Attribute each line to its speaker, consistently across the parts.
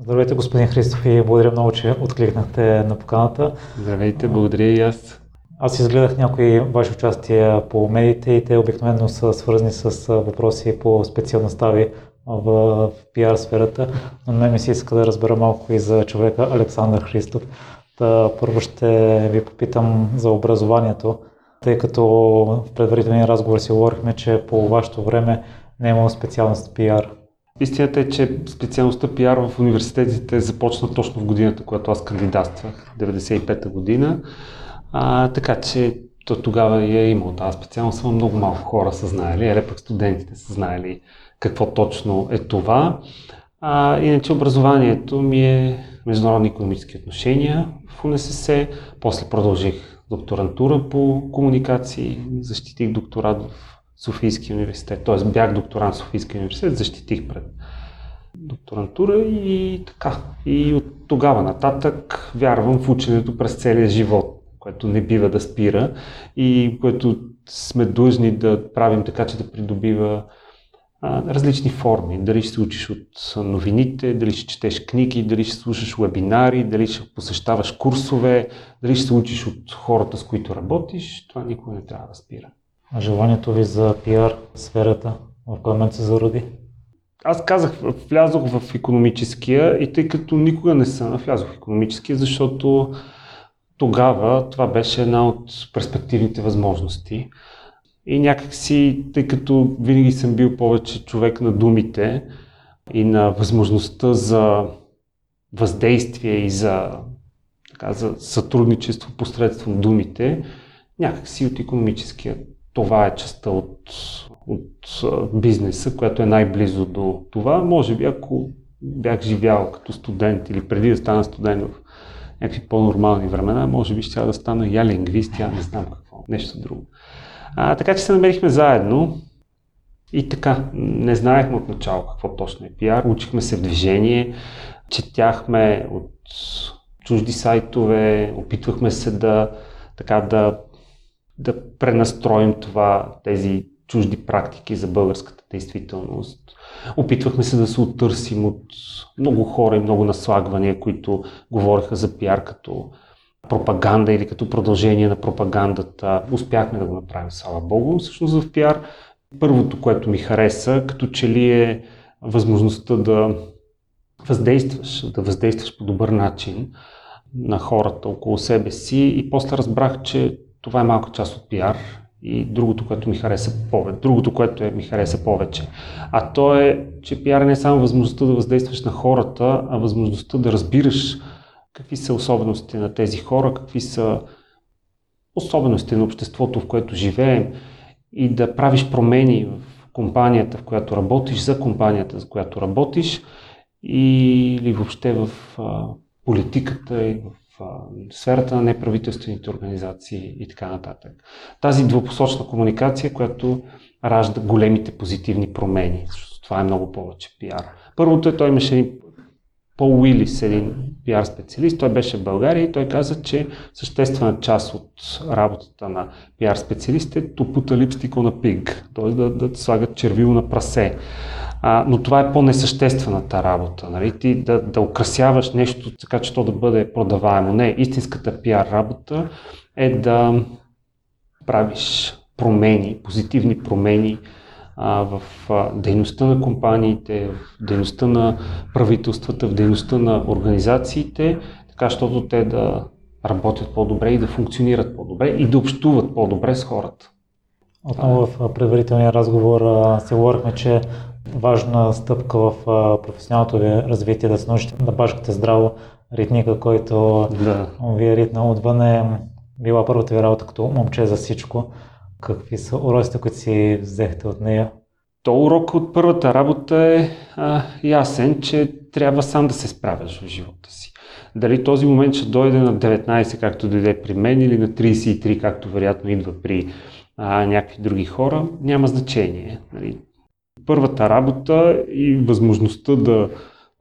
Speaker 1: Здравейте, господин Христов и благодаря много, че откликнахте на поканата.
Speaker 2: Здравейте, благодаря и аз.
Speaker 1: Аз изгледах някои ваши участия по медиите и те обикновено са свързани с въпроси по специалността ви в пиар сферата, но мен ми се иска да разбера малко и за човека Александър Христов. Та, първо ще ви попитам за образованието, тъй като в предварителния разговор си говорихме, че по вашето време не е имало специалност пиар.
Speaker 2: Истината е, че специалността пиар в университетите започна точно в годината, когато аз кандидатствах, 95-та година. А, така че то тогава я е имало тази специалност, само много малко хора са знаели, или пък студентите са знаели какво точно е това. А, иначе образованието ми е международни економически отношения в УНСС, после продължих докторантура по комуникации, защитих докторат в Софийския университет, т.е. бях докторант в Софийския университет, защитих пред докторантура и така. И от тогава нататък вярвам в ученето през целия живот, което не бива да спира и което сме длъжни да правим така, че да придобива различни форми. Дали ще се учиш от новините, дали ще четеш книги, дали ще слушаш вебинари, дали ще посещаваш курсове, дали ще се учиш от хората, с които работиш, това никога не трябва да спира.
Speaker 1: Желанието ви за пиар сферата в кой момент се зароди?
Speaker 2: Аз казах, влязох в економическия и тъй като никога не съм влязох в економическия, защото тогава това беше една от перспективните възможности. И някакси, тъй като винаги съм бил повече човек на думите и на възможността за въздействие и за, така, за сътрудничество посредством думите, някакси от економическия това е частта от, от бизнеса, която е най-близо до това. Може би, ако бях живял като студент или преди да стана студент в някакви по-нормални времена, може би ще да стана я лингвист, я не знам какво, нещо друго. А, така че се намерихме заедно и така, не знаехме от начало какво точно е пиар, учихме се в движение, четяхме от чужди сайтове, опитвахме се да, така, да да пренастроим това, тези чужди практики за българската действителност. Опитвахме се да се оттърсим от много хора и много наслагвания, които говореха за пиар като пропаганда или като продължение на пропагандата. Успяхме да го направим, слава Богу. Всъщност в пиар първото, което ми хареса, като че ли е възможността да въздействаш, да въздействаш по добър начин на хората около себе си и после разбрах, че това е малка част от пиар и другото, което ми хареса повече. Другото, което е, ми хареса повече. А то е, че пиар не е само възможността да въздействаш на хората, а възможността да разбираш какви са особеностите на тези хора, какви са особеностите на обществото, в което живеем и да правиш промени в компанията, в която работиш, за компанията, за която работиш или въобще в политиката и в сферата на неправителствените организации и така нататък. Тази двупосочна комуникация, която ражда големите позитивни промени. Това е много повече пиар. Първото е, той имаше Пол Уилис, един пиар специалист, той беше в България и той каза, че съществена част от работата на пиар специалист е топута липстико на пиг, т.е. да, да слагат червило на прасе. А, но това е по-несъществената работа. Нали? Ти да, да украсяваш нещо, така че то да бъде продаваемо. Не, истинската пиар работа е да правиш промени, позитивни промени а, в а, дейността на компаниите, в дейността на правителствата, в дейността на организациите, така, защото те да работят по-добре и да функционират по-добре и да общуват по-добре с хората.
Speaker 1: Отново в предварителния разговор се говорихме, че важна стъпка в професионалното ви развитие да се научите да башкате здраво ритника, който да. ви е ритнал отвън е била първата ви работа като момче за всичко. Какви са уроците, които си взехте от нея?
Speaker 2: То урок от първата работа е а, ясен, че трябва сам да се справяш в живота си. Дали този момент ще дойде на 19, както дойде при мен, или на 33, както вероятно идва при а, някакви други хора, няма значение. Нали? Първата работа и възможността да,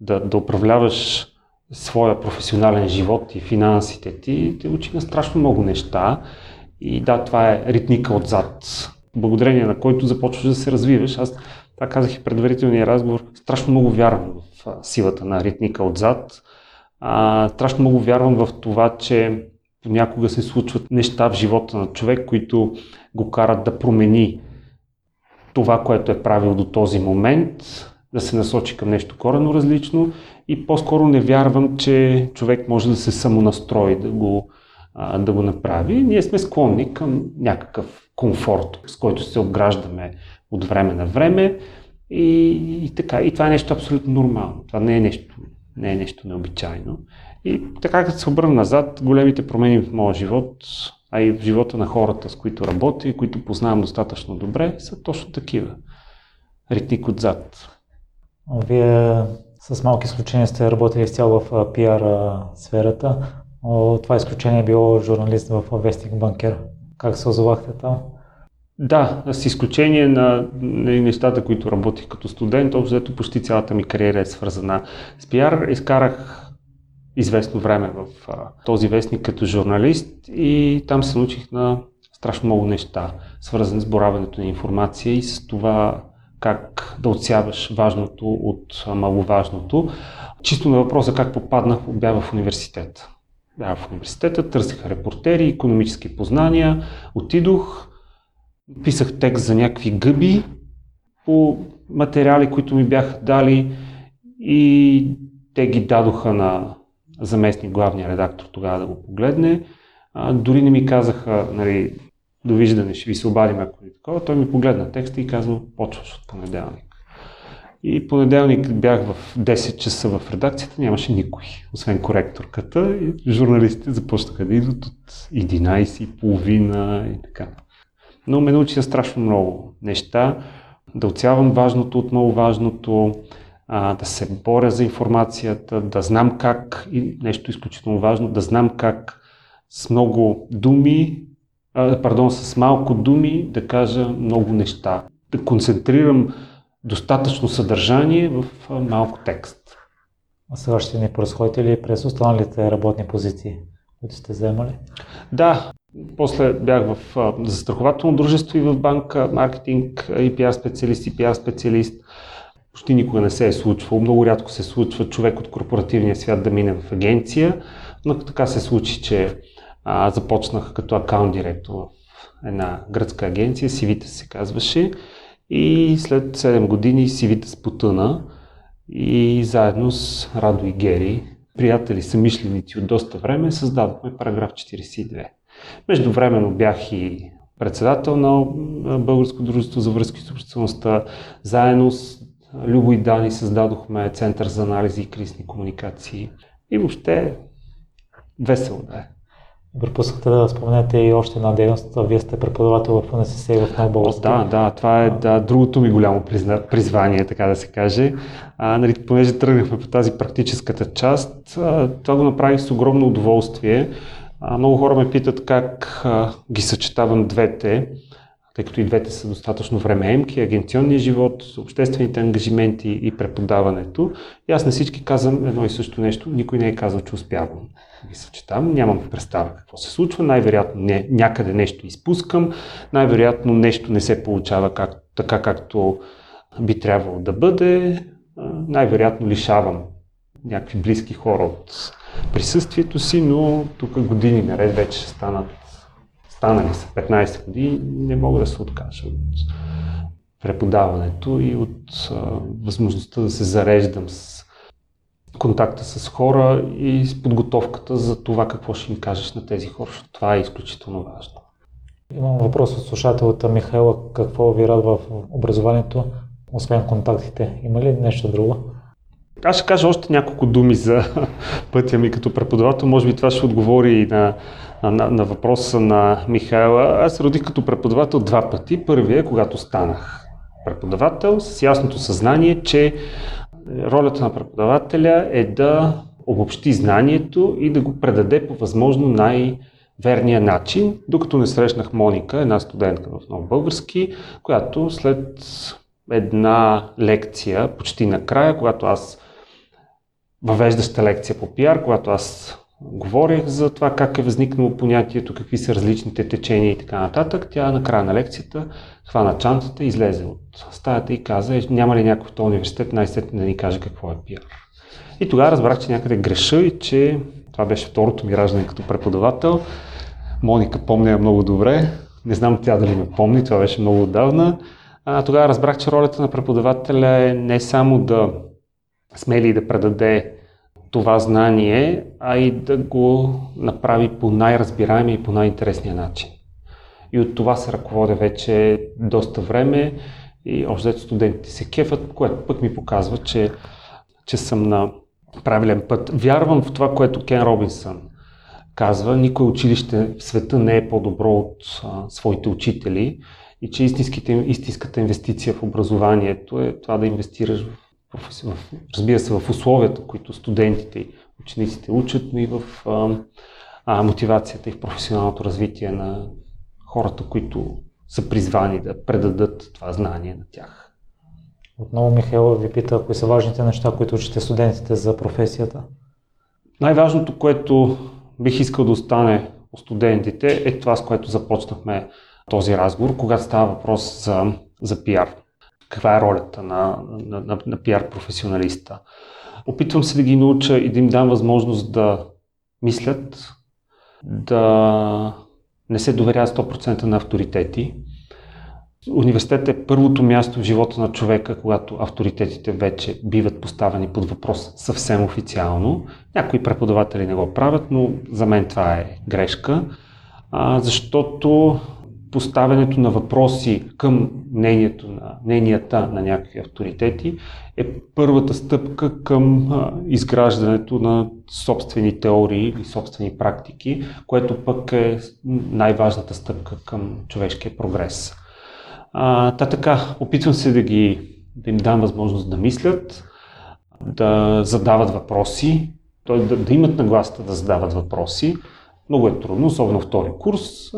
Speaker 2: да, да управляваш своя професионален живот и финансите ти, те учи на страшно много неща. И да, това е ритника отзад, благодарение на който започваш да се развиваш. Аз това казах и предварителния разговор, страшно много вярвам в силата на ритника отзад. А, страшно много вярвам в това, че понякога се случват неща в живота на човек, които го карат да промени това, което е правил до този момент, да се насочи към нещо корено различно и по-скоро не вярвам, че човек може да се самонастрои да го, а, да го направи. Ние сме склонни към някакъв комфорт, с който се обграждаме от време на време и, и така. И това е нещо абсолютно нормално. Това не е нещо, не е нещо необичайно. И така, като се обърна назад, големите промени в моя живот, а и в живота на хората, с които работя и които познавам достатъчно добре, са точно такива. Ритник отзад.
Speaker 1: Вие с малки изключения сте работили изцяло в пиар сферата. Това изключение е било журналист в Вестник Банкер. Как се озовахте там?
Speaker 2: Да, с изключение на нещата, които работих като студент, общо почти цялата ми кариера е свързана с пиар. Изкарах известно време в а, този вестник като журналист и там се научих на страшно много неща, свързани с боравенето на информация и с това как да отсяваш важното от маловажното. Чисто на въпроса как попаднах, бях в университета. Бях в университета, търсиха репортери, економически познания, отидох, писах текст за някакви гъби по материали, които ми бяха дали и те ги дадоха на заместник главния редактор тогава да го погледне. А, дори не ми казаха, нали, довиждане, ще ви се обадим ако е такова. Той ми погледна текста и казва, почваш от понеделник. И понеделник бях в 10 часа в редакцията, нямаше никой, освен коректорката и журналистите започнаха да идват от 11 и така. Но ме научи страшно много неща, да отсявам важното от много важното, а, да се боря за информацията, да знам как, и нещо изключително важно, да знам как с много думи, а, пардон, с малко думи да кажа много неща. Да концентрирам достатъчно съдържание в а, малко текст.
Speaker 1: А сега ще ни просходите ли през останалите работни позиции, които сте вземали?
Speaker 2: Да, после бях в застрахователно дружество и в банка, маркетинг и пиар специалист и пиар специалист почти никога не се е случвало. Много рядко се случва човек от корпоративния свят да мине в агенция, но така се случи, че а, започнах като акаунт директор в една гръцка агенция, Сивита се казваше, и след 7 години Сивита спотъна и заедно с Радо и Гери, приятели, самишленици от доста време, създадохме параграф 42. Междувременно бях и председател на Българско дружество за връзки с обществеността, заедно с Любо и Дани създадохме Център за анализи и кризни комуникации. И въобще весело да е.
Speaker 1: Пропускате да споменете и още една дейност. Вие сте преподавател в УНСС и в Най-Български.
Speaker 2: Да, да, това е да, другото ми голямо призна, призвание, така да се каже. А, нали, понеже тръгнахме по тази практическата част, а, това го направих с огромно удоволствие. А, много хора ме питат как а, ги съчетавам двете тъй като и двете са достатъчно времеемки, агенционния живот, обществените ангажименти и преподаването. И аз на всички казвам едно и също нещо. Никой не е казал, че успявам да ги съчетам. Нямам представа какво се случва. Най-вероятно не, някъде нещо изпускам. Най-вероятно нещо не се получава как, така, както би трябвало да бъде. Най-вероятно лишавам някакви близки хора от присъствието си, но тук години наред вече ще станат станали са 15 години, не мога да се откажа от преподаването и от а, възможността да се зареждам с контакта с хора и с подготовката за това какво ще им кажеш на тези хора, защото това е изключително важно.
Speaker 1: Имам въпрос от слушателата Михайла. Какво ви радва в образованието, освен контактите? Има ли нещо друго?
Speaker 2: Аз ще кажа още няколко думи за пътя ми като преподавател. Може би това ще отговори и на на, на въпроса на Михайла, аз родих като преподавател два пъти. Първият е когато станах преподавател с ясното съзнание, че ролята на преподавателя е да обобщи знанието и да го предаде по възможно най-верния начин, докато не срещнах Моника, една студентка в Нов Български, която след една лекция, почти накрая, когато аз въвеждаща лекция по пиар, когато аз говорех за това как е възникнало понятието, какви са различните течения и така нататък, тя на края на лекцията хвана чантата, излезе от стаята и каза, «Е, няма ли някой в този университет най-сетне да ни каже какво е пиар. И тогава разбрах, че някъде греша и че това беше второто ми раждане като преподавател. Моника помня много добре. Не знам тя дали ме помни, това беше много отдавна. А, тогава разбрах, че ролята на преподавателя е не само да смели да предаде това знание, а и да го направи по най-разбираемия и по най-интересния начин. И от това се ръководя вече доста време и още студентите се кефат, което пък ми показва, че, че съм на правилен път. Вярвам в това, което Кен Робинсън казва. Никой училище в света не е по-добро от а, своите учители и че истинската инвестиция в образованието е това да инвестираш в, в, разбира се, в условията, които студентите и учениците учат, но и в а, а, мотивацията и в професионалното развитие на хората, които са призвани да предадат това знание на тях.
Speaker 1: Отново Михаил ви пита, кои са важните неща, които учите студентите за професията?
Speaker 2: Най-важното, което бих искал да остане у студентите е това, с което започнахме този разговор, когато става въпрос за, за пиар. Каква е ролята на, на, на, на пиар професионалиста? Опитвам се да ги науча и да им дам възможност да мислят, да не се доверяват 100% на авторитети, Университетът е първото място в живота на човека, когато авторитетите вече биват поставени под въпрос съвсем официално. Някои преподаватели не го правят, но за мен това е грешка, а, защото поставянето на въпроси към мнението на, мненията на някакви авторитети е първата стъпка към изграждането на собствени теории или собствени практики, което пък е най-важната стъпка към човешкия прогрес. А, та така, опитвам се да, ги, да им дам възможност да мислят, да задават въпроси, т.е. Да, да имат нагласата да задават въпроси. Много е трудно, особено втори курс.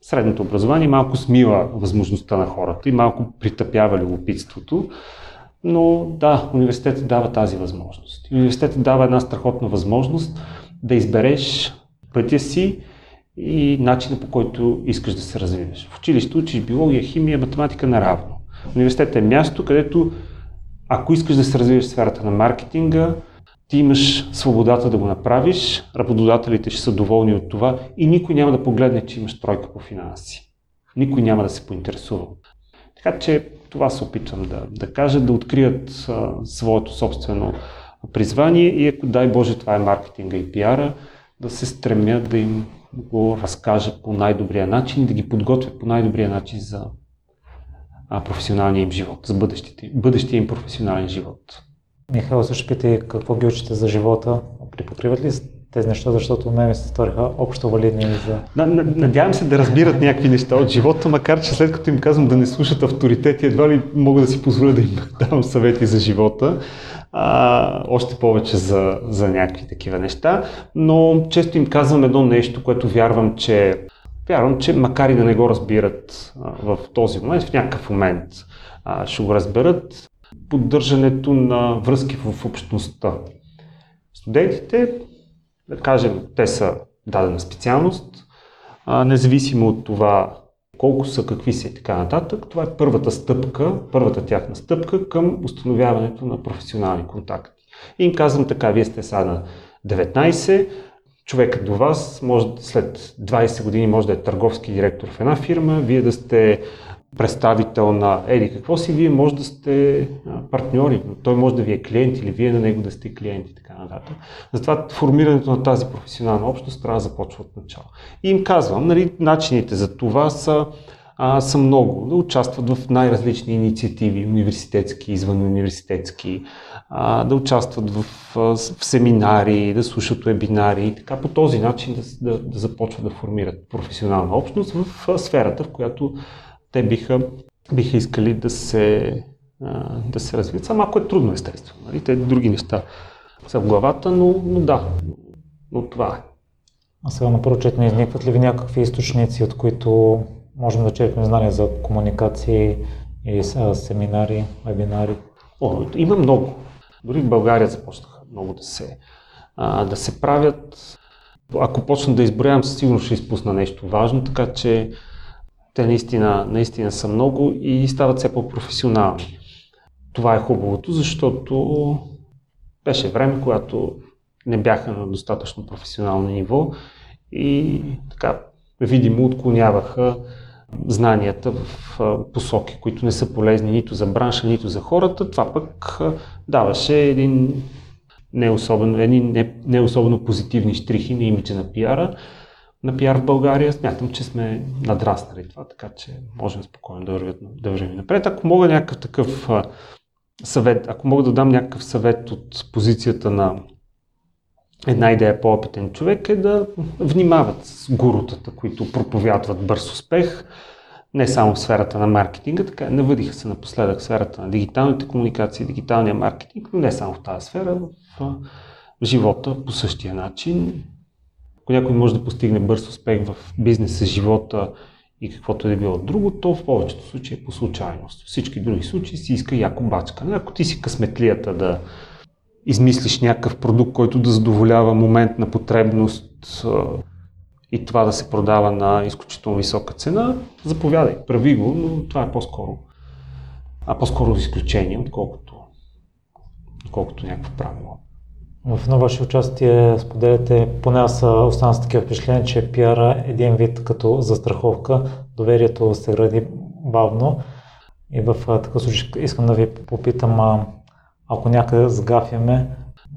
Speaker 2: Средното образование малко смила възможността на хората и малко притъпява любопитството. Но да, университетът дава тази възможност. Университетът дава една страхотна възможност да избереш пътя си и начина по който искаш да се развиваш. В училище учиш биология, химия, математика наравно. Университетът е място, където ако искаш да се развиваш в сферата на маркетинга, ти имаш свободата да го направиш, работодателите ще са доволни от това и никой няма да погледне, че имаш тройка по финанси. Никой няма да се поинтересува. Така че това се опитвам да, да кажа, да открият а, своето собствено призвание и ако дай Боже това е маркетинга и пиара, да се стремят да им го разкажа по най-добрия начин да ги подготвя по най-добрия начин за а, професионалния им живот, за бъдещия им професионален живот.
Speaker 1: Михаил също пита и какво ги учите за живота. Припокриват ли тези неща, защото мен ми се сториха общо валидни за...
Speaker 2: Надявам се да разбират някакви неща от живота, макар че след като им казвам да не слушат авторитети, едва ли мога да си позволя да им давам съвети за живота. А, още повече за, за някакви такива неща, но често им казвам едно нещо, което вярвам, че Вярвам, че макар и да не го разбират а, в този момент, в някакъв момент а, ще го разберат, поддържането на връзки в общността. Студентите, да кажем, те са дадена специалност, а, независимо от това колко са, какви са и така нататък. Това е първата стъпка, първата тяхна стъпка към установяването на професионални контакти. И им казвам така, вие сте сега на 19, човекът до вас може след 20 години може да е търговски директор в една фирма, вие да сте представител на еди какво си, вие може да сте партньори, той може да ви е клиент или вие на него да сте клиенти и така нататък. Затова формирането на тази професионална общност трябва да започва от начало. И им казвам, нали, начините за това са, а, са много. Да участват в най-различни инициативи, университетски, извън университетски, а, да участват в, в семинари, да слушат вебинари и така по този начин да, да, да започват да формират професионална общност в сферата, в която те биха, биха искали да се, да се развият. Само малко е трудно, естествено. Нали? Те други неща са в главата, но, но да, но това е.
Speaker 1: А сега напрочет не изникват ли ви някакви източници, от които можем да черпим знания за комуникации и семинари, вебинари?
Speaker 2: О, има много. Дори в България започнаха много да се, а, да се правят. Ако почна да изброявам, със сигурност ще изпусна нещо важно, така че те наистина, наистина са много и стават все по-професионални. Това е хубавото, защото беше време, когато не бяха на достатъчно професионално ниво и така видимо отклоняваха знанията в посоки, които не са полезни нито за бранша, нито за хората. Това пък даваше един не особено, едни не, не особено позитивни штрихи на имиджа на пиара. На пиар в България смятам, че сме надраснали това, така че можем спокойно да вървим, да вървим напред. Ако мога някакъв такъв съвет, ако мога да дам някакъв съвет от позицията на една идея по-опитен човек е да внимават с гурутата, които проповядват бърз успех, не само в сферата на маркетинга, така навъдиха се напоследък в сферата на дигиталните комуникации, дигиталния маркетинг, но не само в тази сфера, в живота по същия начин. Ако някой може да постигне бърз успех в бизнеса, живота и каквото е било друго, то в повечето случаи е по случайност. Всички други случаи си иска яко бачка. Ако ти си късметлията да измислиш някакъв продукт, който да задоволява момент на потребност и това да се продава на изключително висока цена, заповядай, прави го, но това е по-скоро, а по-скоро изключение, отколкото, отколкото някакво правило.
Speaker 1: В едно ваше участие споделяте, поне аз останах с такива впечатления, че пиара е един вид като застраховка, доверието се гради бавно. И в такъв случай искам да ви попитам, ако някъде сгафяме,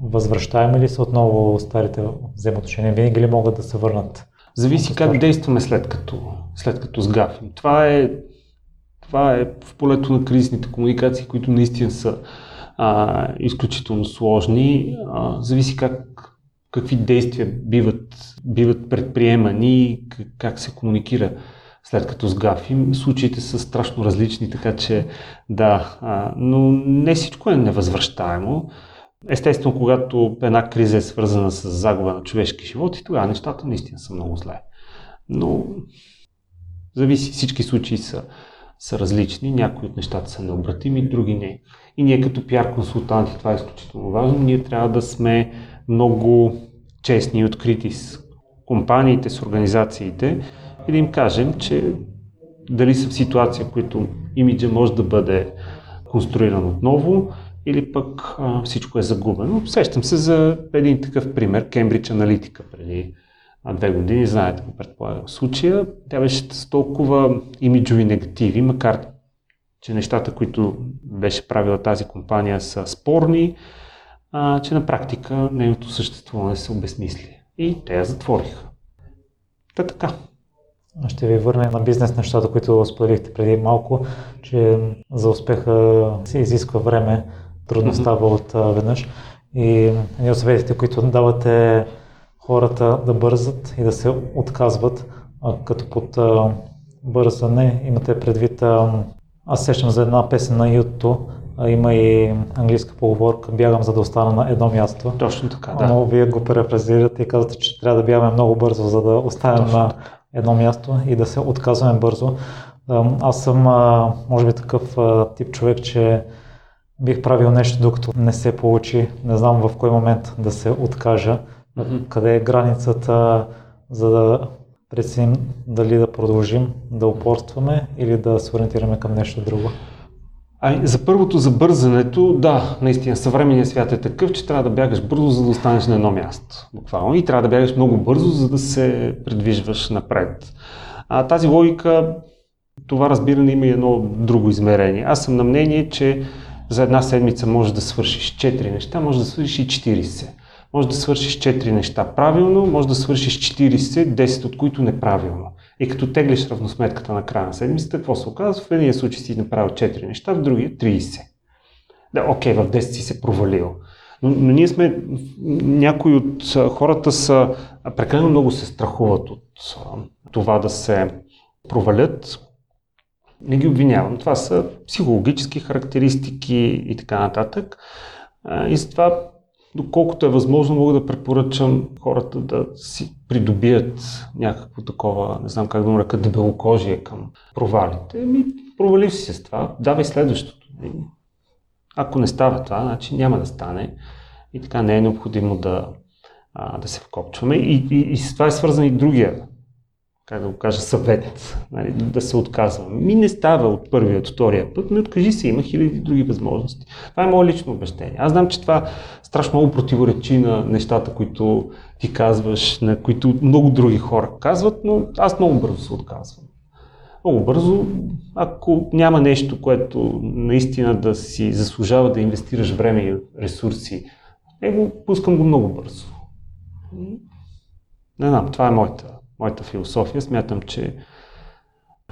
Speaker 1: възвръщаеме ли се отново старите взаимоотношения? Винаги ли могат да се върнат?
Speaker 2: Зависи как действаме след като, след като сгафим. Това е, това е в полето на кризисните комуникации, които наистина са а, изключително сложни. А, зависи как, какви действия биват, биват предприемани, как, как се комуникира след като сгафим. Случаите са страшно различни, така че да, а, но не всичко е невъзвръщаемо. Естествено, когато една криза е свързана с загуба на човешки животи, тогава нещата наистина са много зле. Но зависи, всички случаи са, са различни, някои от нещата са необратими, други не. И ние като пиар консултанти, това е изключително важно, ние трябва да сме много честни и открити с компаниите, с организациите и да им кажем, че дали са в ситуация, в които имиджа може да бъде конструиран отново или пък а, всичко е загубено. Сещам се за един такъв пример, Кембридж Аналитика преди две години, знаете го предполагам случая. Тя беше с толкова имиджови негативи, макар че нещата, които беше правила тази компания са спорни, а, че на практика нейното съществуване се обезмисли. И те я затвориха. Та така.
Speaker 1: Ще ви върна на бизнес нещата, които споделихте преди малко, че за успеха се изисква време, трудно става от веднъж. И едни от съветите, които давате хората да бързат и да се отказват, като под бързане имате предвид, аз сещам за една песен на Ютто, има и английска поговорка, бягам за да остана на едно място.
Speaker 2: Точно така, да.
Speaker 1: Но вие го префразирате и казвате, че трябва да бягаме много бързо, за да останем Точно. на едно място и да се отказваме бързо. Аз съм, може би, такъв тип човек, че бих правил нещо, докато не се получи. Не знам в кой момент да се откажа. Mm-hmm. Къде е границата, за да преценим дали да продължим да упорстваме или да се ориентираме към нещо друго.
Speaker 2: А, за първото, за бързането, да, наистина, съвременният свят е такъв, че трябва да бягаш бързо, за да останеш на едно място. Буквално. И трябва да бягаш много бързо, за да се предвижваш напред. А тази логика, това разбиране има и едно друго измерение. Аз съм на мнение, че за една седмица можеш да свършиш 4 неща, може да свършиш и 40. Може да свършиш 4 неща правилно, може да свършиш 40, 10 от които неправилно. И като теглиш равносметката на края на седмицата, какво се оказва? В един случай си направил 4 неща, в другия 30. Да, окей, в 10 си се провалил. Но, но ние сме, някои от хората са, прекалено много се страхуват от това да се провалят. Не ги обвинявам. Това са психологически характеристики и така нататък. И затова доколкото е възможно, мога да препоръчам хората да си придобият някакво такова, не знам как да нарека, дебелокожие към провалите. Ми, провали си с това, давай следващото. Ако не става това, значи няма да стане. И така не е необходимо да, а, да се вкопчваме. И, и, и с това е свързан и другия, как да го кажа, съвет, нали, да се отказваме. Ми не става от първия, от втория път, ми откажи се, има хиляди други възможности. Това е мое лично обещание. Аз знам, че това страшно много противоречи на нещата, които ти казваш, на които много други хора казват, но аз много бързо се отказвам. Много бързо, ако няма нещо, което наистина да си заслужава да инвестираш време и ресурси, него пускам го много бързо. Не знам, това е моята, моята философия. Смятам, че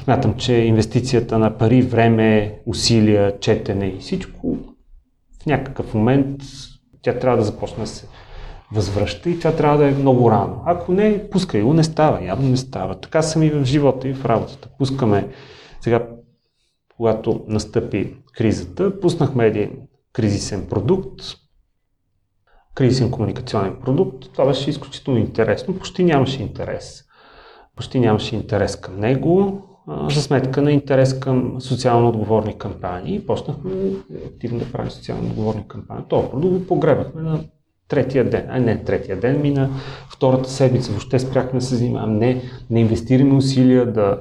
Speaker 2: Смятам, че инвестицията на пари, време, усилия, четене и всичко в някакъв момент тя трябва да започне да се възвръща и тя трябва да е много рано. Ако не, пускай го, не става, явно не става. Така съм и в живота и в работата. Пускаме сега, когато настъпи кризата, пуснахме един кризисен продукт, кризисен комуникационен продукт. Това беше изключително интересно. Почти нямаше интерес. Почти нямаше интерес към него, за сметка на интерес към социално отговорни кампании. Почнахме активно да правим социално отговорни кампании. Това продукт го погребахме на третия ден, а не третия ден, ми на втората седмица. Въобще спряхме да се занимаваме. Не, не инвестираме усилия да,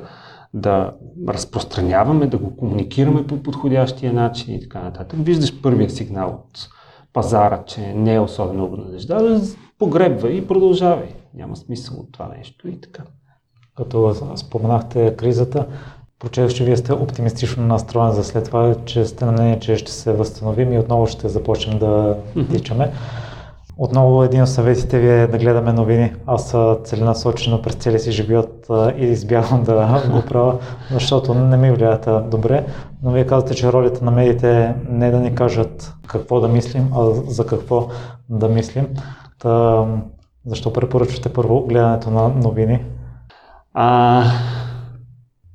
Speaker 2: да разпространяваме, да го комуникираме по подходящия начин и така нататък. Виждаш първия сигнал от пазара, че не е особено обнадежда, погребва и продължавай. Няма смисъл от това нещо и така.
Speaker 1: Като споменахте кризата, прочетох, че вие сте оптимистично настроен за след това, че сте на мнение, че ще се възстановим и отново ще започнем да тичаме. Отново един от съветите ви е да гледаме новини. Аз целенасочено през целия си живот и избягвам да го правя, защото не ми влияят добре. Но вие казвате, че ролята на медиите е не да ни кажат какво да мислим, а за какво да мислим. Та, защо препоръчвате първо гледането на новини?
Speaker 2: А,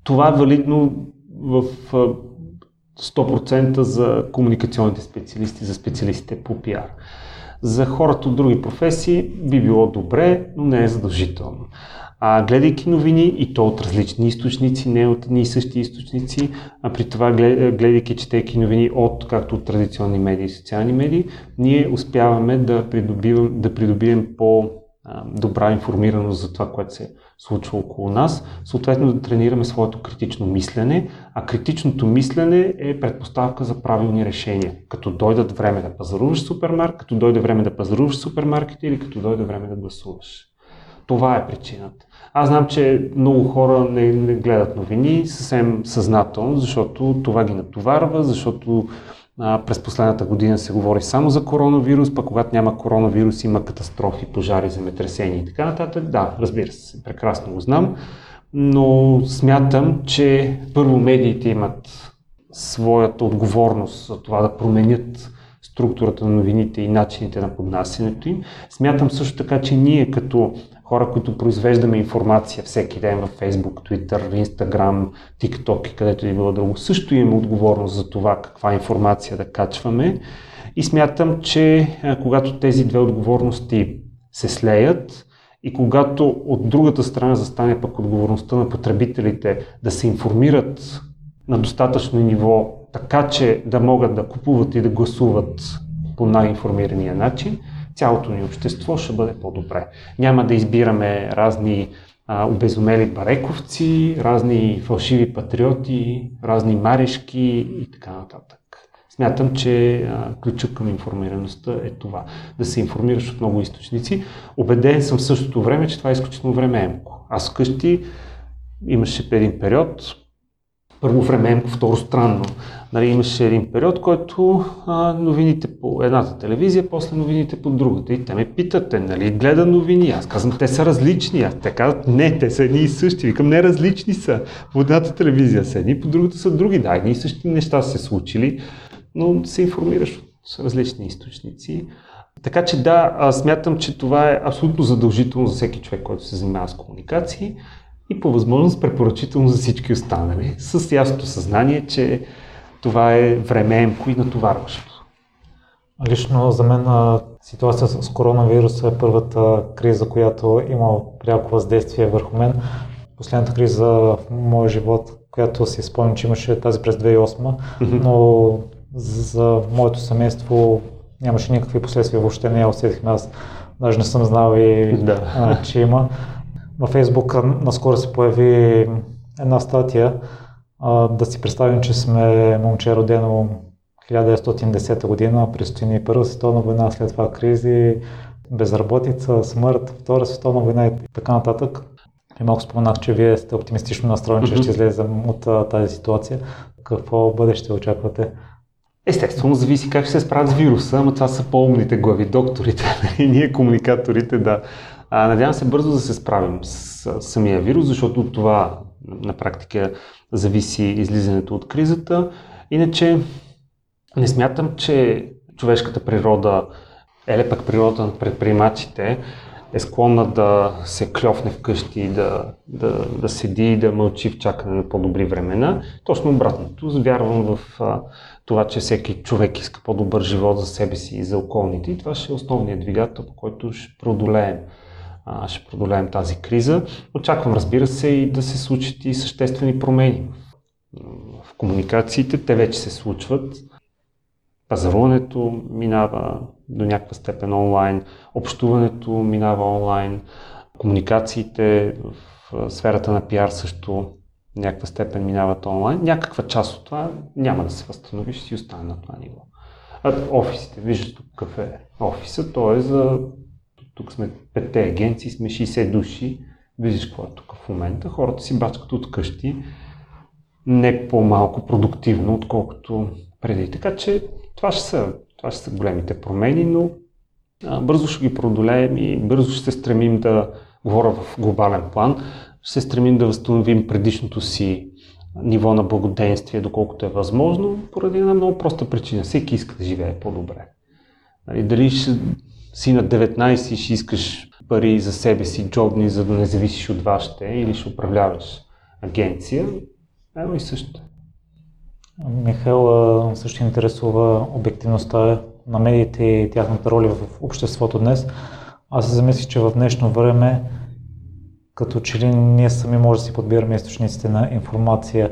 Speaker 2: това е валидно в 100% за комуникационните специалисти, за специалистите по пиар. За хората от други професии би било добре, но не е задължително. А, гледайки новини и то от различни източници, не от едни и същи източници, а при това гледайки, четейки новини от както от традиционни медии и социални медии, ние успяваме да придобием, да придобием по добра информираност за това, което се случва около нас, съответно да тренираме своето критично мислене, а критичното мислене е предпоставка за правилни решения. Като дойдат време да пазаруваш супермаркет, като дойде време да пазаруваш супермаркет или като дойде време да гласуваш. Това е причината. Аз знам, че много хора не, не гледат новини съвсем съзнателно, защото това ги натоварва, защото през последната година се говори само за коронавирус, пък когато няма коронавирус има катастрофи, пожари, земетресения и така нататък. Да, разбира се, прекрасно го знам, но смятам, че първо медиите имат своята отговорност за това да променят структурата на новините и начините на поднасянето им. Смятам също така, че ние като хора, които произвеждаме информация всеки ден във Facebook, Twitter, Instagram, TikTok и където и било друго, също имаме отговорност за това каква информация да качваме. И смятам, че когато тези две отговорности се слеят и когато от другата страна застане пък отговорността на потребителите да се информират на достатъчно ниво, така че да могат да купуват и да гласуват по най-информирания начин, цялото ни общество ще бъде по-добре. Няма да избираме разни а, обезумели барековци, разни фалшиви патриоти, разни марешки и така нататък. Смятам, че ключът към информираността е това. Да се информираш от много източници. Обеден съм в същото време, че това е изключително времеемко. Аз вкъщи имаше един период, първо времеемко, второ странно. Нали, имаше един период, който а, новините по едната телевизия, после новините по другата. И те ме питат, те нали, гледа новини. Аз казвам, те са различни. Аз те казват, не, те са едни и същи. Викам, не, различни са. По едната телевизия са едни, по другата са други. Да, едни и същи неща са се случили, но се информираш от различни източници. Така че да, смятам, че това е абсолютно задължително за всеки човек, който се занимава с комуникации и по възможност препоръчително за всички останали, с ясното съзнание, че това е времеемко и натоварващо.
Speaker 1: Лично за мен ситуация с коронавируса е първата криза, която има пряко въздействие върху мен. Последната криза в моя живот, която си спомням, че имаше тази през 2008, но за моето семейство нямаше никакви последствия, въобще не я усетихме. Аз даже не съм знал и,
Speaker 2: Да.
Speaker 1: а, че има. Във Фейсбук наскоро се появи една статия, а, да си представим, че сме момче родено 1910 година, предстои ни Първа световна война, след това кризи, безработица, смърт, Втора световна война и така нататък. И малко споменах, че вие сте оптимистично настроени, че ще излезем от а, тази ситуация. Какво бъдеще очаквате?
Speaker 2: Естествено, зависи как ще се справят с вируса, ама това са по-умните глави, докторите и ние комуникаторите, да. А, надявам се бързо да се справим с самия вирус, защото от това на практика зависи излизането от кризата. Иначе не смятам, че човешката природа, еле пък природата на предприемачите е склонна да се кльофне вкъщи, да, да, да седи и да мълчи в чакане на по-добри времена. Точно обратното. Вярвам в а, това, че всеки човек иска по-добър живот за себе си и за околните. И това ще е основният двигател, по който ще преодолеем, а, ще преодолеем тази криза. Очаквам, разбира се, и да се случат и съществени промени в комуникациите. Те вече се случват. Пазаруването минава до някаква степен онлайн, общуването минава онлайн, комуникациите в сферата на пиар също някаква степен минават онлайн. Някаква част от това няма да се възстанови, ще си остане на това ниво. А офисите, виждате тук какъв е офиса, то е за... Тук сме петте агенции, сме 60 души, виждаш какво е тук в момента. Хората си бачкат от къщи, не по-малко продуктивно, отколкото преди. Така че това ще са, това ще са големите промени, но а, бързо ще ги преодолеем и бързо ще се стремим да, говоря в глобален план, ще се стремим да възстановим предишното си ниво на благоденствие, доколкото е възможно, поради една много проста причина. Всеки иска да живее по-добре. Нали, дали ще си на 19 и ще искаш пари за себе си, джобни, за да не зависиш от вашите, или ще управляваш агенция, едно и също.
Speaker 1: Михаил също интересува обективността на медиите и тяхната роля в обществото днес. Аз се замислих, че в днешно време като че ли ние сами може да си подбираме източниците на информация,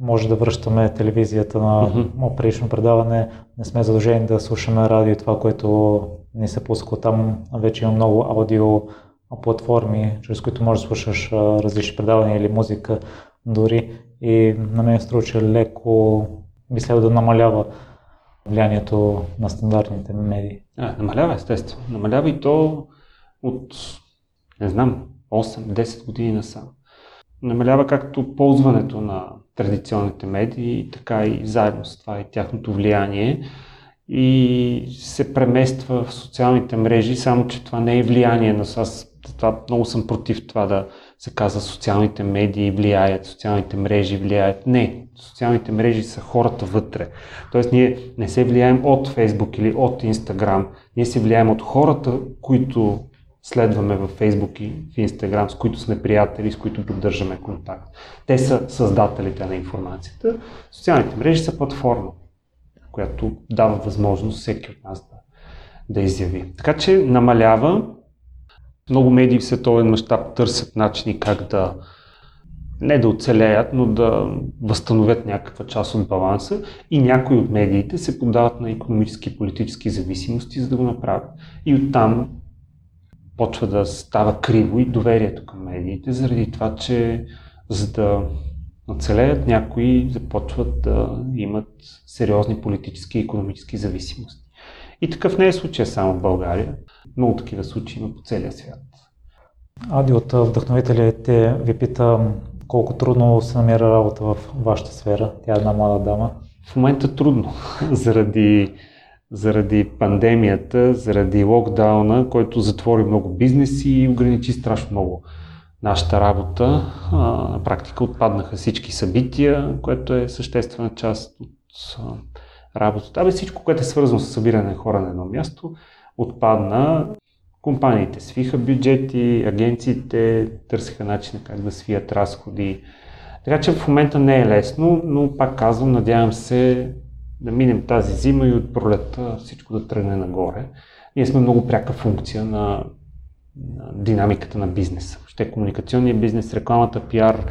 Speaker 1: може да връщаме телевизията на mm-hmm. предишно предаване, не сме задължени да слушаме радио и това, което ни се пуска там. Вече има много аудио платформи, чрез които можеш да слушаш различни предавания или музика дори. И на мен струва, че леко би следва да намалява влиянието на стандартните медии.
Speaker 2: А, намалява, естествено. Намалява и то от, не знам, 8-10 години насам. Намалява както ползването на традиционните медии, така и заедно с това и тяхното влияние и се премества в социалните мрежи, само че това не е влияние на аз това много съм против това да се казва социалните медии влияят, социалните мрежи влияят. Не, социалните мрежи са хората вътре. Тоест ние не се влияем от Фейсбук или от Инстаграм, ние се влияем от хората, които следваме във Фейсбук и в Инстаграм, с които сме приятели, с които поддържаме контакт. Те са създателите на информацията. Социалните мрежи са платформа, която дава възможност всеки от нас да, да изяви. Така че намалява. Много медии в световен мащаб търсят начини как да не да оцелеят, но да възстановят някаква част от баланса и някои от медиите се подават на економически и политически зависимости, за да го направят. И оттам почва да става криво и доверието към медиите, заради това, че за да оцелеят, някои започват да имат сериозни политически и економически зависимости. И такъв не е случай само в България. Много такива случаи има по целия свят.
Speaker 1: Ади от вдъхновителите ви пита колко трудно се намира работа в вашата сфера. Тя е една млада дама.
Speaker 2: В момента трудно, заради, заради пандемията, заради локдауна, който затвори много бизнеси и ограничи страшно много нашата работа. На практика отпаднаха всички събития, което е съществена част от работата. Абе всичко, което е свързано с събиране на хора на едно място, отпадна. Компаниите свиха бюджети, агенциите търсиха начин как да свият разходи. Така че в момента не е лесно, но пак казвам, надявам се да минем тази зима и от пролета всичко да тръгне нагоре. Ние сме много пряка функция на, на динамиката на бизнеса. Ще комуникационния бизнес, рекламата, пиар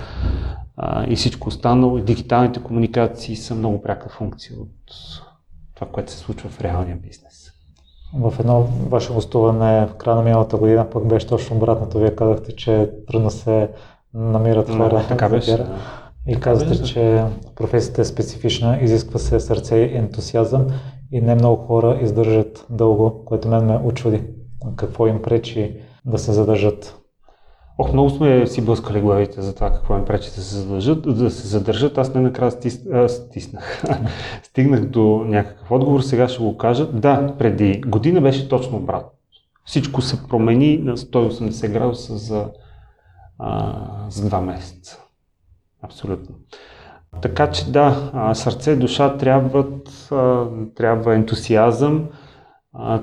Speaker 2: а, и всичко останало, дигиталните комуникации са много пряка функция от това, което се случва в реалния бизнес.
Speaker 1: В едно ваше гостуване в края на миналата година пък беше точно обратното. Вие казахте, че трудно се намират хора.
Speaker 2: No, така беше. Да.
Speaker 1: И казвате, че професията е специфична, изисква се сърце и ентусиазъм и не много хора издържат дълго, което мен ме очуди. Какво им пречи да се задържат?
Speaker 2: Ох, много сме си блъскали главите за това какво им пречи да се задържат. Да се задържат. Аз не накрая стис, а, стиснах. Стигнах до някакъв отговор, сега ще го кажа. Да, преди година беше точно обратно. Всичко се промени на 180 градуса за, а, за два месеца. Абсолютно. Така че да, сърце, душа трябват, трябва ентусиазъм,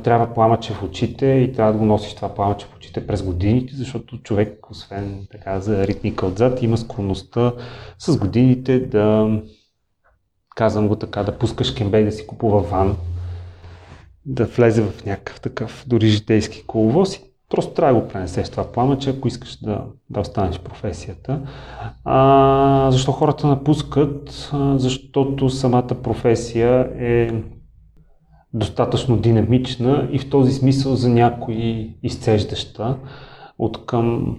Speaker 2: трябва пламъче в очите и трябва да го носиш това пламъче в очите през годините, защото човек, освен така за ритника отзад, има склонността с годините да, казвам го така, да пускаш кембе и да си купува ван, да влезе в някакъв такъв дори житейски коловоз и Просто трябва да го пренесеш това пламъче, ако искаш да, да останеш професията. А, защо хората напускат? Защото самата професия е достатъчно динамична и в този смисъл за някои изцеждаща от към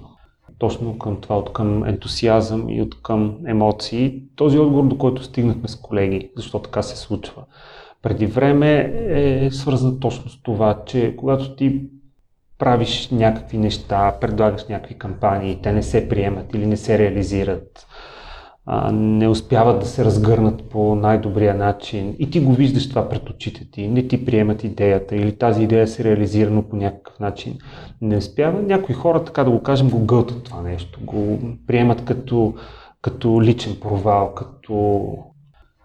Speaker 2: точно към това, от към ентусиазъм и от към емоции. Този отговор, до който стигнахме с колеги, защо така се случва. Преди време е свързан точно с това, че когато ти правиш някакви неща, предлагаш някакви кампании, те не се приемат или не се реализират, а, не успяват да се разгърнат по най-добрия начин и ти го виждаш това пред очите ти, не ти приемат идеята или тази идея се реализира, но по някакъв начин не успява. Някои хора, така да го кажем, го гълтат това нещо, го приемат като, като личен провал, като,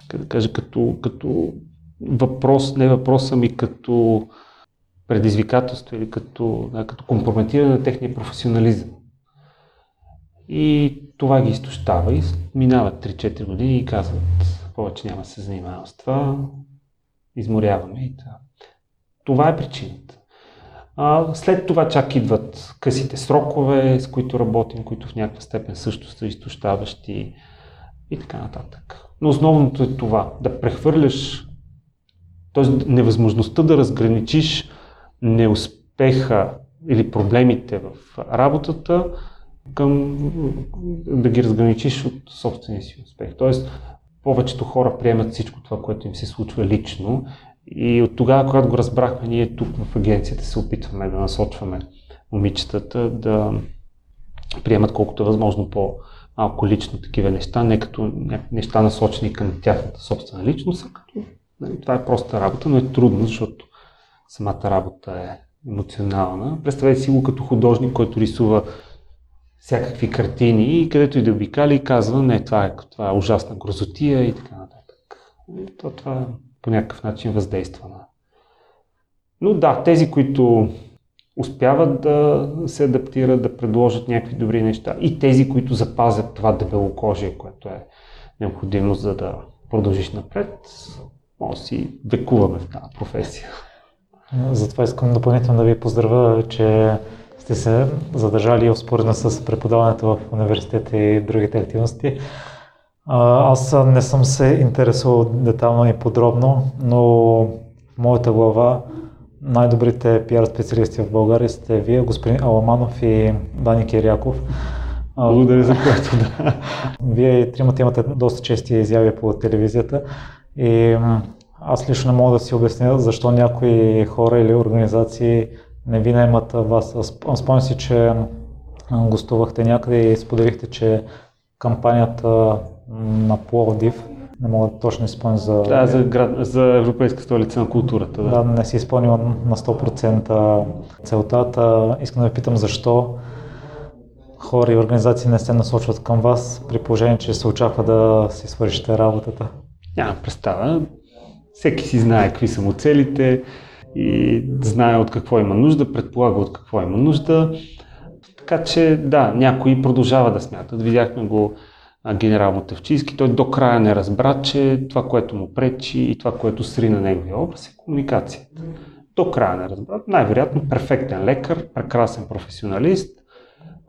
Speaker 2: как да кажа, като, като въпрос, не въпрос, ами като предизвикателство или като, да, като компрометиране на техния професионализъм. И това ги изтощава и минават 3-4 години и казват, повече няма да се занимавам с това, изморяваме и това. Това е причината. А, след това чак идват късите срокове, с които работим, които в някаква степен също са изтощаващи и така нататък. Но основното е това, да прехвърляш, т.е. невъзможността да разграничиш неуспеха или проблемите в работата към да ги разграничиш от собствения си успех. Тоест, повечето хора приемат всичко това, което им се случва лично и от тогава, когато го разбрахме, ние тук в агенцията се опитваме да насочваме момичетата да приемат колкото е възможно по-малко лично такива неща, не като неща насочени към тяхната собствена личност, а като нали, това е проста работа, но е трудно, защото самата работа е емоционална. Представете си го като художник, който рисува всякакви картини и където и да обикали и казва, не, това е, това е ужасна грозотия и така нататък. То, това по някакъв начин въздейства на. Но да, тези, които успяват да се адаптират, да предложат някакви добри неща и тези, които запазят това дебелокожие, което е необходимо за да продължиш напред, може си векуваме в тази професия.
Speaker 1: Затова искам допълнително да ви поздравя, че сте се задържали успоредно с преподаването в университета и другите активности. Аз не съм се интересувал детално и подробно, но в моята глава най-добрите пиар специалисти в България сте вие, господин Аламанов и Дани Киряков.
Speaker 2: Благодаря за което, да.
Speaker 1: Вие тримата имате доста чести изяви по телевизията и аз лично не мога да си обясня защо някои хора или организации не ви наймат вас. Спомням си, че гостувахте някъде и споделихте, че кампанията на Пловдив, не мога да точно изпълня за...
Speaker 2: Да, за, град, за Европейска столица на културата. Да,
Speaker 1: да не си изпълнила на 100% целта. Искам да ви питам защо хора и организации не се насочват към вас, при положение, че се очаква да си свършите работата.
Speaker 2: Нямам представа. Всеки си знае какви са му целите и знае от какво има нужда, предполага от какво има нужда. Така че да, някои продължават да смятат. Видяхме го генерал Мотевчийски. Той до края не разбра, че това, което му пречи и това, което сри на неговия образ е комуникацията. До края не разбра. Най-вероятно перфектен лекар, прекрасен професионалист,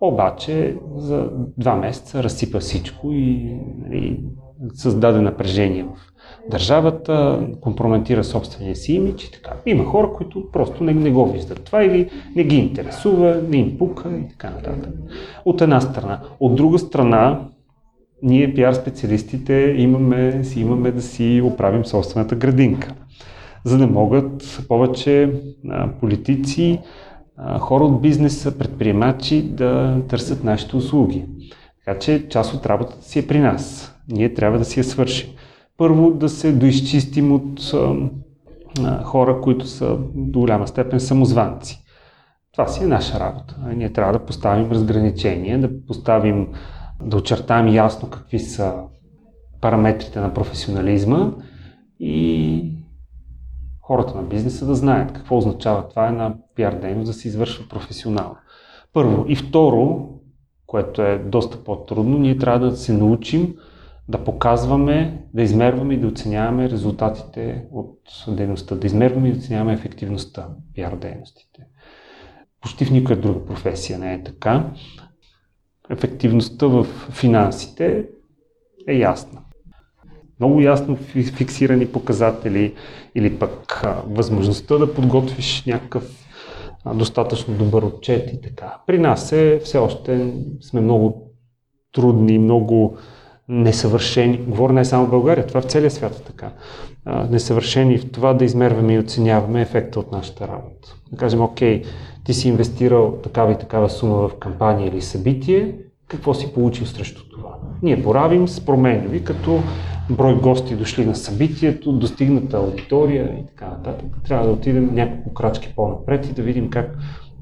Speaker 2: обаче за два месеца разсипа всичко и, и нали, създаде напрежение в държавата, компрометира собствения си имидж и така. Има хора, които просто не, не го виждат това или не ги интересува, не им пука и така нататък. От една страна. От друга страна, ние, пиар специалистите, имаме, си имаме да си оправим собствената градинка, за да могат повече а, политици, а, хора от бизнеса, предприемачи да търсят нашите услуги. Така че част от работата си е при нас. Ние трябва да си я свършим. Първо да се доизчистим от а, хора, които са до голяма степен самозванци. Това си е наша работа. Ние трябва да поставим разграничения, да поставим да очертаем ясно какви са параметрите на професионализма и хората на бизнеса да знаят какво означава това е на пиар дейност да се извършва професионално. Първо. И второ, което е доста по-трудно, ние трябва да се научим да показваме, да измерваме и да оценяваме резултатите от дейността, да измерваме и да оценяваме ефективността пиар дейностите. Почти в никоя друга професия не е така ефективността в финансите е ясна. Много ясно фиксирани показатели или пък възможността да подготвиш някакъв достатъчно добър отчет и така. При нас е все още сме много трудни, много несъвършени. Говоря не само в България, това в целия свят е така. А, несъвършени в това да измерваме и оценяваме ефекта от нашата работа. Да кажем, окей, ти си инвестирал такава и такава сума в кампания или събитие, какво си получил срещу това? Ние боравим с променливи, като брой гости дошли на събитието, достигната аудитория и така нататък. Трябва да отидем няколко крачки по-напред и да видим как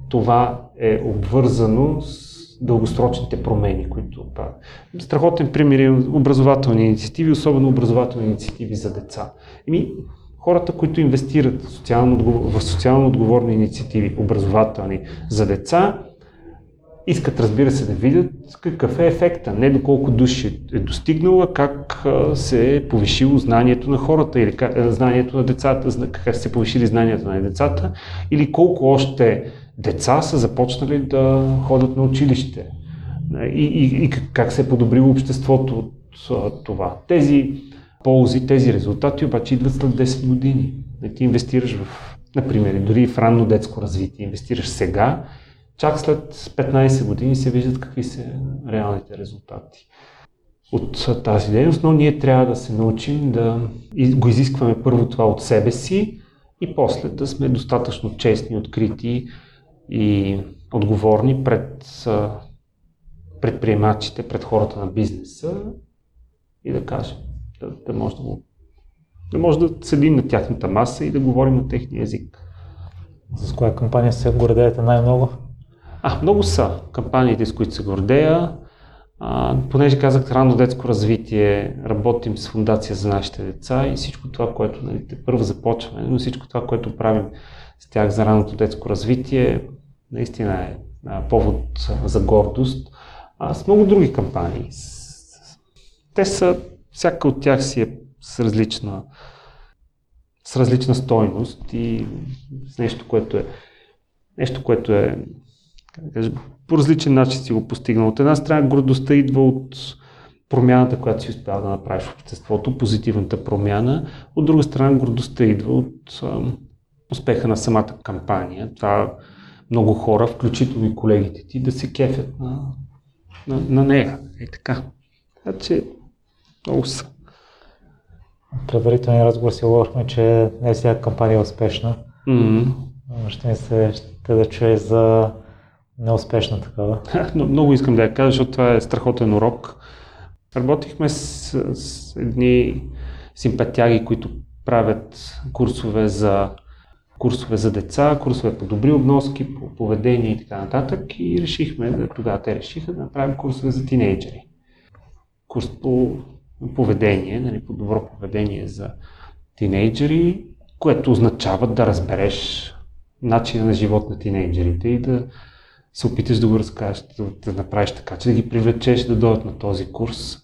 Speaker 2: това е обвързано с дългосрочните промени, които правят. Страхотен пример е образователни инициативи, особено образователни инициативи за деца. Еми, хората, които инвестират социално, в социално отговорни инициативи, образователни за деца, искат, разбира се, да видят какъв е ефекта, не доколко души е достигнала, как се е повишило знанието на хората или знанието на децата, как се повишили знанията на децата или колко още деца са започнали да ходят на училище и, и, и как се е подобрило обществото от това. Тези ползи, тези резултати обаче идват след 10 години. Ти инвестираш в, например, дори в ранно детско развитие, инвестираш сега, чак след 15 години се виждат какви са реалните резултати от тази дейност, но ние трябва да се научим да го изискваме първо това от себе си и после да сме достатъчно честни, открити и отговорни пред предприемачите, пред хората на бизнеса и да кажем, да, да може да, го, да може да седим на тяхната маса и да говорим на техния език.
Speaker 1: С коя кампания се гордеете най-много?
Speaker 2: А, много са кампаниите, с които се гордея. А, понеже казах ранно детско развитие, работим с фундация за нашите деца и всичко това, което нали, първо започваме, но всичко това, което правим с тях за ранното детско развитие, наистина е повод за гордост. А с много други кампании. Те са, всяка от тях си е с различна, с различна стойност и с нещо, което е, нещо, което е по различен начин си го постигнал. От една страна гордостта идва от промяната, която си успял да направиш в обществото, позитивната промяна. От друга страна гордостта идва от а, успеха на самата кампания. Това много хора, включително и колегите ти, да се кефят на, на, на нея. Е така. Значи, много са.
Speaker 1: Предварителния разговор си говорихме, че не всяка кампания е успешна. Mm-hmm. Ще ми се ще да чуе за Неуспешна такава.
Speaker 2: Но, много искам да я кажа, защото това е страхотен урок. Работихме с, с едни симпатяги, които правят курсове за, курсове за деца, курсове по добри обноски, по поведение и така нататък. И решихме, тогава те решиха да направим курсове за тинейджери. Курс по поведение, нали, по добро поведение за тинейджери, което означава да разбереш начина на живот на тинейджерите и да се опиташ да го разкажеш, да, да направиш така, че да ги привлечеш да дойдат на този курс.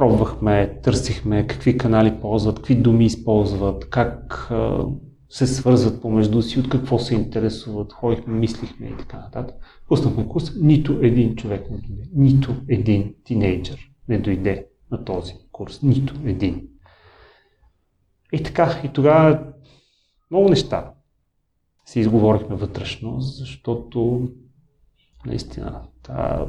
Speaker 2: Пробвахме, търсихме какви канали ползват, какви думи използват, как се свързват помежду си, от какво се интересуват, ходихме, мислихме и така нататък. Пуснахме курс, нито един човек не дойде, нито един тинейджър не дойде на този курс. курс. Нито един. И така, и тогава много неща си изговорихме вътрешно, защото наистина та,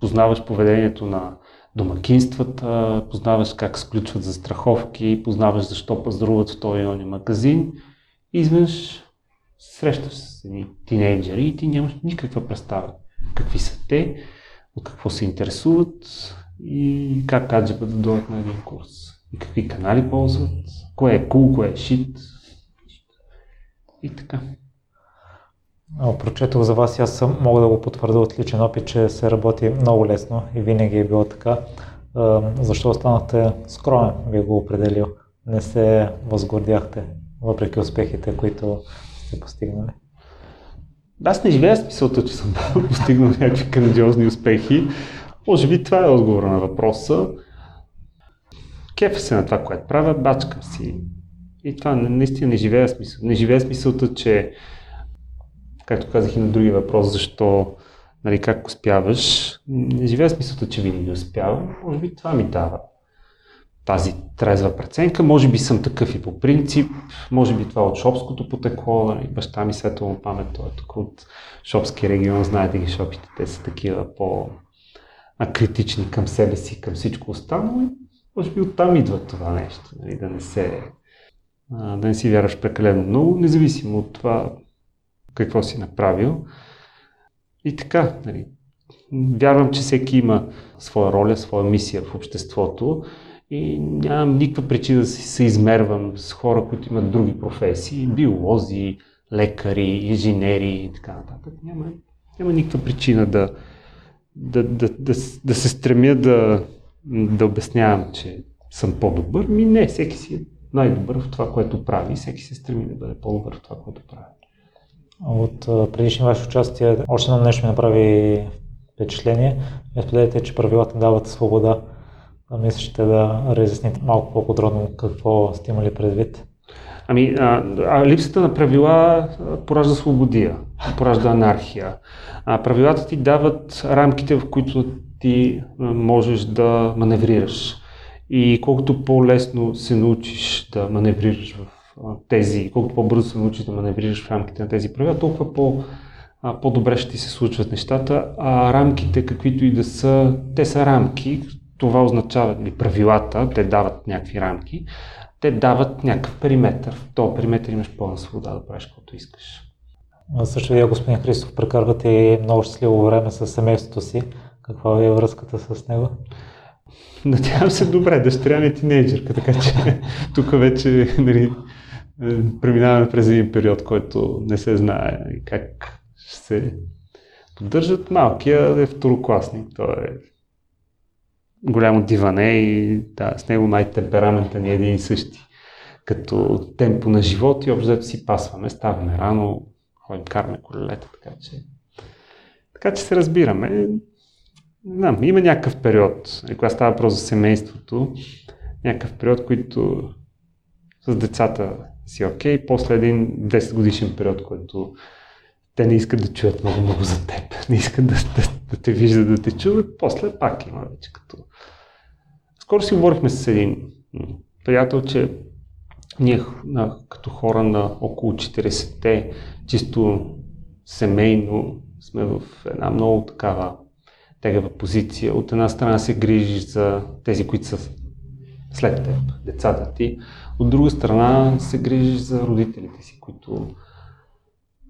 Speaker 2: познаваш поведението на домакинствата, познаваш как сключват застраховки, познаваш защо пазаруват в този и магазин и изведнъж срещаш с едни тинейджери и ти нямаш никаква представа какви са те, от какво се интересуват и как каджаба да дойдат на един курс. И какви канали ползват, кое е cool, кое е шит. И така.
Speaker 1: Прочетох за вас и аз съм, мога да го потвърда от личен опит, че се работи много лесно и винаги е било така. Защо останахте скромен, ви го определил? Не се възгордяхте, въпреки успехите, които сте постигнали?
Speaker 2: Аз не живея с мисълта, че съм постигнал някакви грандиозни успехи. Може би това е отговора на въпроса. Кефа се на това, което правя, бачкам си. И това наистина не живея с мисълта. Не живея с мисълта, че, както казах и на другия въпрос, защо, нали, как успяваш, не живея с мисълта, че винаги успявам. Може би това ми дава тази трезва преценка. Може би съм такъв и по принцип, може би това от Шопското потекло, нали, баща ми светло памет, той е тук от Шопския регион, знаете ги Шопите, те са такива по критични към себе си, към всичко останало и може би оттам идва това нещо, нали, да не се да не си вярваш прекалено много, независимо от това какво си направил. И така, нали, вярвам, че всеки има своя роля, своя мисия в обществото и нямам никаква причина да се измервам с хора, които имат други професии, биолози, лекари, инженери и така нататък. Няма, няма никаква причина да, да, да, да, да се стремя да, да обяснявам, че съм по-добър. Ми не, всеки си е най-добър в това, което прави. Всеки се стреми да бъде по-добър в това, което прави.
Speaker 1: От предишни ваше участие, още едно нещо ми направи впечатление. Вие споделяте, че правилата дават свобода Мислите да разясните малко по-подробно какво сте имали предвид?
Speaker 2: Ами, а, а, липсата на правила поражда свободия, поражда анархия. А, правилата ти дават рамките, в които ти можеш да маневрираш. И колкото по-лесно се научиш да маневрираш в тези, колкото по-бързо се научиш да маневрираш в рамките на тези правила, толкова по- по-добре ще ти се случват нещата, а рамките, каквито и да са, те са рамки, това означава, или правилата, те дават някакви рамки, те дават някакъв периметр. В този периметр имаш пълна свобода да правиш каквото искаш.
Speaker 1: Също вие, господин Христов, прекарвате много щастливо време с семейството си. Каква ви е връзката с него?
Speaker 2: Надявам се добре, дъщеря ми е тинейджърка, така че тук вече нали, преминаваме през един период, който не се знае как ще се поддържат. Малкия е второкласник, той е голямо диване и да, с него най-темперамента ни е един и същи. Като темпо на живот и общо си пасваме, ставаме рано, ходим, караме колелета, така че... Така че се разбираме. Не знам, има някакъв период, когато става въпрос за семейството, някакъв период, който с децата си окей, okay, после един 10 годишен период, който те не искат да чуят много, много за теб. Не искат да, да, да те виждат, да те чуват. После пак има вече като... Скоро си говорихме с един приятел, че ние като хора на около 40-те, чисто семейно, сме в една много такава тегава позиция. От една страна се грижиш за тези, които са след теб, децата ти. От друга страна се грижиш за родителите си, които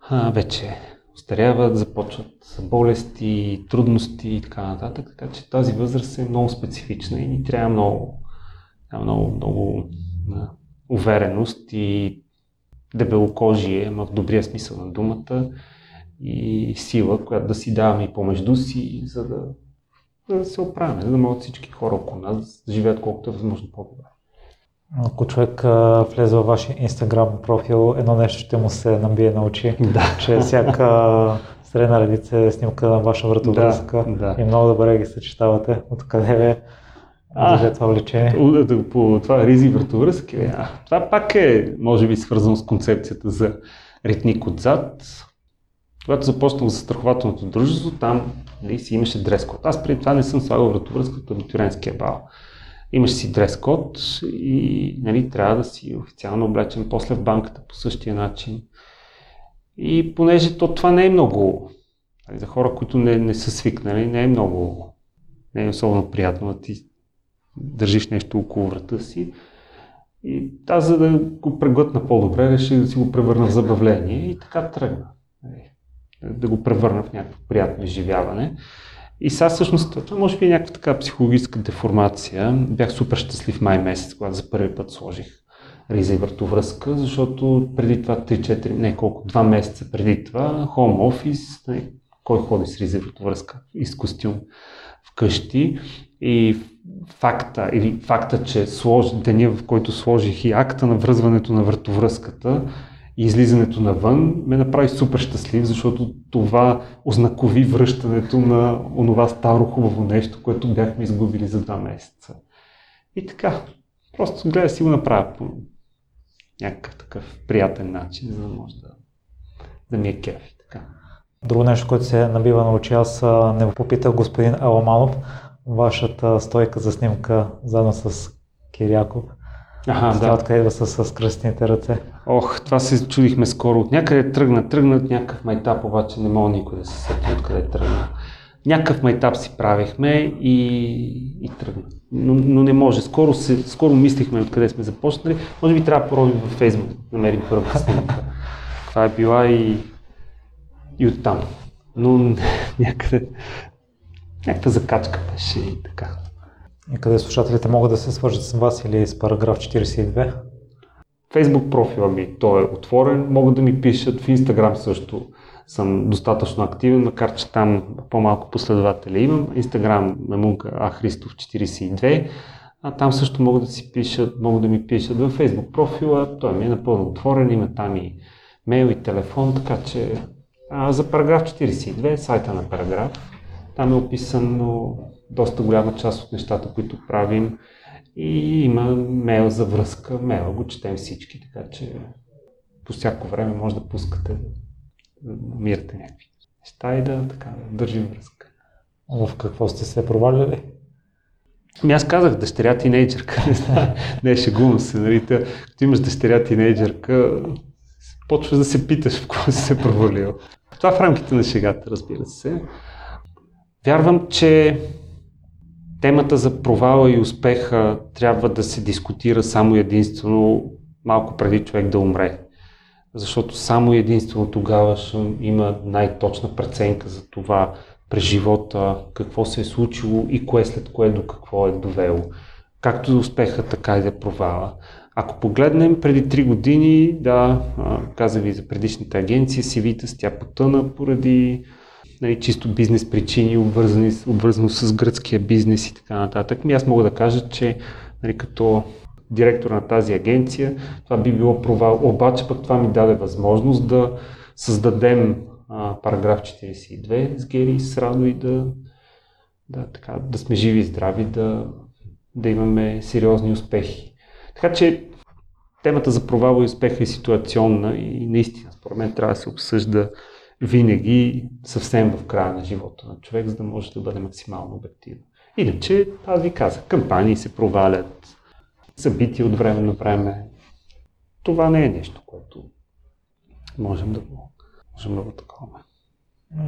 Speaker 2: а, вече устаряват, започват болести, трудности и така нататък. Така че тази възраст е много специфична и ни трябва много, много, много да, увереност и дебелокожие, в добрия смисъл на думата и сила, която да си даваме и помежду си, за да, да се оправяме, за да могат всички хора около нас да живеят колкото е възможно по-добре.
Speaker 1: Ако човек а, влезе във вашия инстаграм профил, едно нещо ще му се набие на очи,
Speaker 2: да.
Speaker 1: че всяка средна редица е снимка на ваша вратовръзка
Speaker 2: да, да.
Speaker 1: и много добре ги съчетавате. Откъде ви а, това влечение?
Speaker 2: По това ризи вратовръзки, а, това пак е, може би, свързано с концепцията за ритник отзад. Когато започнах за страхователното дружество, там нали, си имаше дрес код. Аз преди това не съм слагал вратовръзката на абитуренския бал. Имаш си дрес код и нали, трябва да си официално облечен после в банката по същия начин. И понеже то, това не е много, нали, за хора, които не, не са свикнали, не е много, не е особено приятно да ти държиш нещо около врата си. И аз, за да го преглътна по-добре, реших да си го превърна в забавление и така тръгна. Нали, да го превърна в някакво приятно изживяване. И сега всъщност, това може би е някаква така психологическа деформация. Бях супер щастлив май месец, когато за първи път сложих риза и въртовръзка, защото преди това 3-4, не колко, 2 месеца преди това, home office, не, кой ходи с риза и въртовръзка и с костюм вкъщи и факта, или факта, че слож, деня, в който сложих и акта на връзването на въртовръзката, и излизането навън ме направи супер щастлив, защото това ознакови връщането на онова старо хубаво нещо, което бяхме изгубили за два месеца. И така, просто гледа си го направя по някакъв такъв приятен начин, за да може да, да ми е кеф.
Speaker 1: Друго нещо, което се набива на очи, аз не попитах господин Аламанов, вашата стойка за снимка заедно с Киряков. Ага, да. Откъде идва с, с кръстните ръце.
Speaker 2: Ох, това се чудихме скоро. От някъде тръгна, тръгна от някакъв майтап, обаче не мога никой да се сети откъде тръгна. Някакъв майтап си правихме и, и тръгна. Но, но не може. Скоро, се, скоро мислихме откъде сме започнали. Може би трябва да поробим във Фейсбук да намерим първата снимка. Това е била и, и оттам. Но някъде някаква закачка беше и така.
Speaker 1: И къде слушателите могат да се свържат с вас или с параграф 42?
Speaker 2: Фейсбук профила ми, той е отворен, могат да ми пишат, в Инстаграм също съм достатъчно активен, макар че там по-малко последователи имам. Инстаграм Мемунка Ахристов 42, а там също могат да си пишат, могат да ми пишат във Фейсбук профила, той ми е напълно отворен, има там и мейл и телефон, така че а, за параграф 42, сайта на параграф, там е описано доста голяма част от нещата, които правим и има мейл за връзка. Мейл го четем всички, така че по всяко време може да пускате да намирате някакви неща и да, така, да държим връзка.
Speaker 1: В какво сте се проваляли?
Speaker 2: Ами аз казах дъщеря тинейджърка. не, шегувам се. Нали? Като имаш дъщеря тинейджърка, почваш да се питаш в какво си се провалил. Това в рамките на шегата, разбира се. Вярвам, че темата за провала и успеха трябва да се дискутира само единствено малко преди човек да умре. Защото само единствено тогава ще има най-точна преценка за това през живота, какво се е случило и кое след кое до какво е довело. Както за успеха, така и за провала. Ако погледнем преди 3 години, да, казах ви за предишната агенция, CV-та с тя потъна поради нали, чисто бизнес причини, обвързани, обвързано с гръцкия бизнес и така нататък. Ми аз мога да кажа, че нали, като директор на тази агенция, това би било провал. Обаче пък това ми даде възможност да създадем а, параграф 42 с Гери и с Радо и да, да, така, да сме живи и здрави, да, да имаме сериозни успехи. Така че темата за провал и успеха е ситуационна и наистина, според мен, трябва да се обсъжда винаги съвсем в края на живота на човек, за да може да бъде максимално обективен. Иначе, аз ви казах, кампании се провалят, събития от време на време. Това не е нещо, което можем да го, можем да го такова.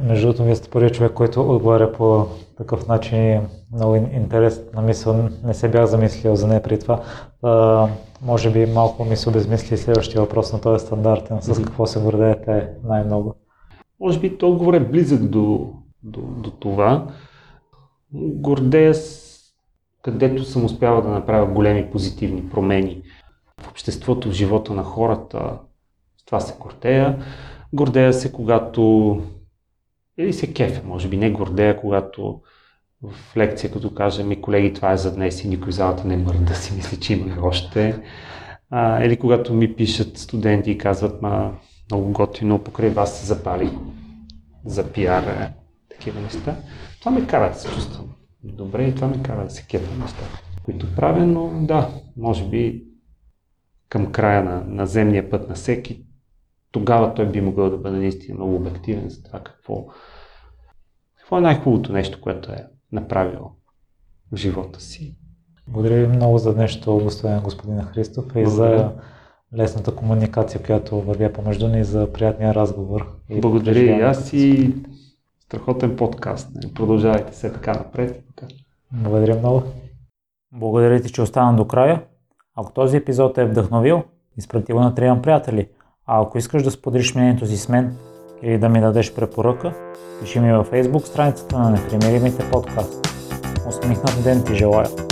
Speaker 1: Между другото, вие сте първият човек, който отговаря по такъв начин много интерес на мисъл. Не се бях замислил за нея при това. А, може би малко ми се обезмисли следващия въпрос, но той е стандартен. С какво се гордеете най-много?
Speaker 2: Може би отговор е близък до, до, до това. Гордея с където съм успял да направя големи позитивни промени в обществото, в живота на хората. С това се гордея. Гордея се, когато... Или се кефе, може би не гордея, когато в лекция, като кажа ми колеги, това е за днес и никой в залата не мърда да си мисли, че има още. А, или когато ми пишат студенти и казват, ма много готино, покрай вас се запали за пиар, е, такива неща. Това ме кара да се чувствам добре и това ме кара да се кефа неща, които правя, но да, може би към края на, на земния път на всеки, тогава той би могъл да бъде наистина много обективен за това какво, какво е най-хубавото нещо, което е направил в живота си.
Speaker 3: Благодаря ви много за днешното гостуване, господин Христов, и
Speaker 2: Благодаря.
Speaker 3: за лесната комуникация, която вървя помежду ни, за приятния разговор. И
Speaker 2: Благодаря и аз и страхотен подкаст. нали. Продължавайте се така напред.
Speaker 3: Благодаря много.
Speaker 1: Благодаря ти, че остана до края. Ако този епизод те е вдъхновил, изпрати го на трима приятели. А ако искаш да споделиш мнението си с мен или да ми дадеш препоръка, пиши ми във Facebook страницата на Непримиримите подкаст. Усмихнат ден ти желая!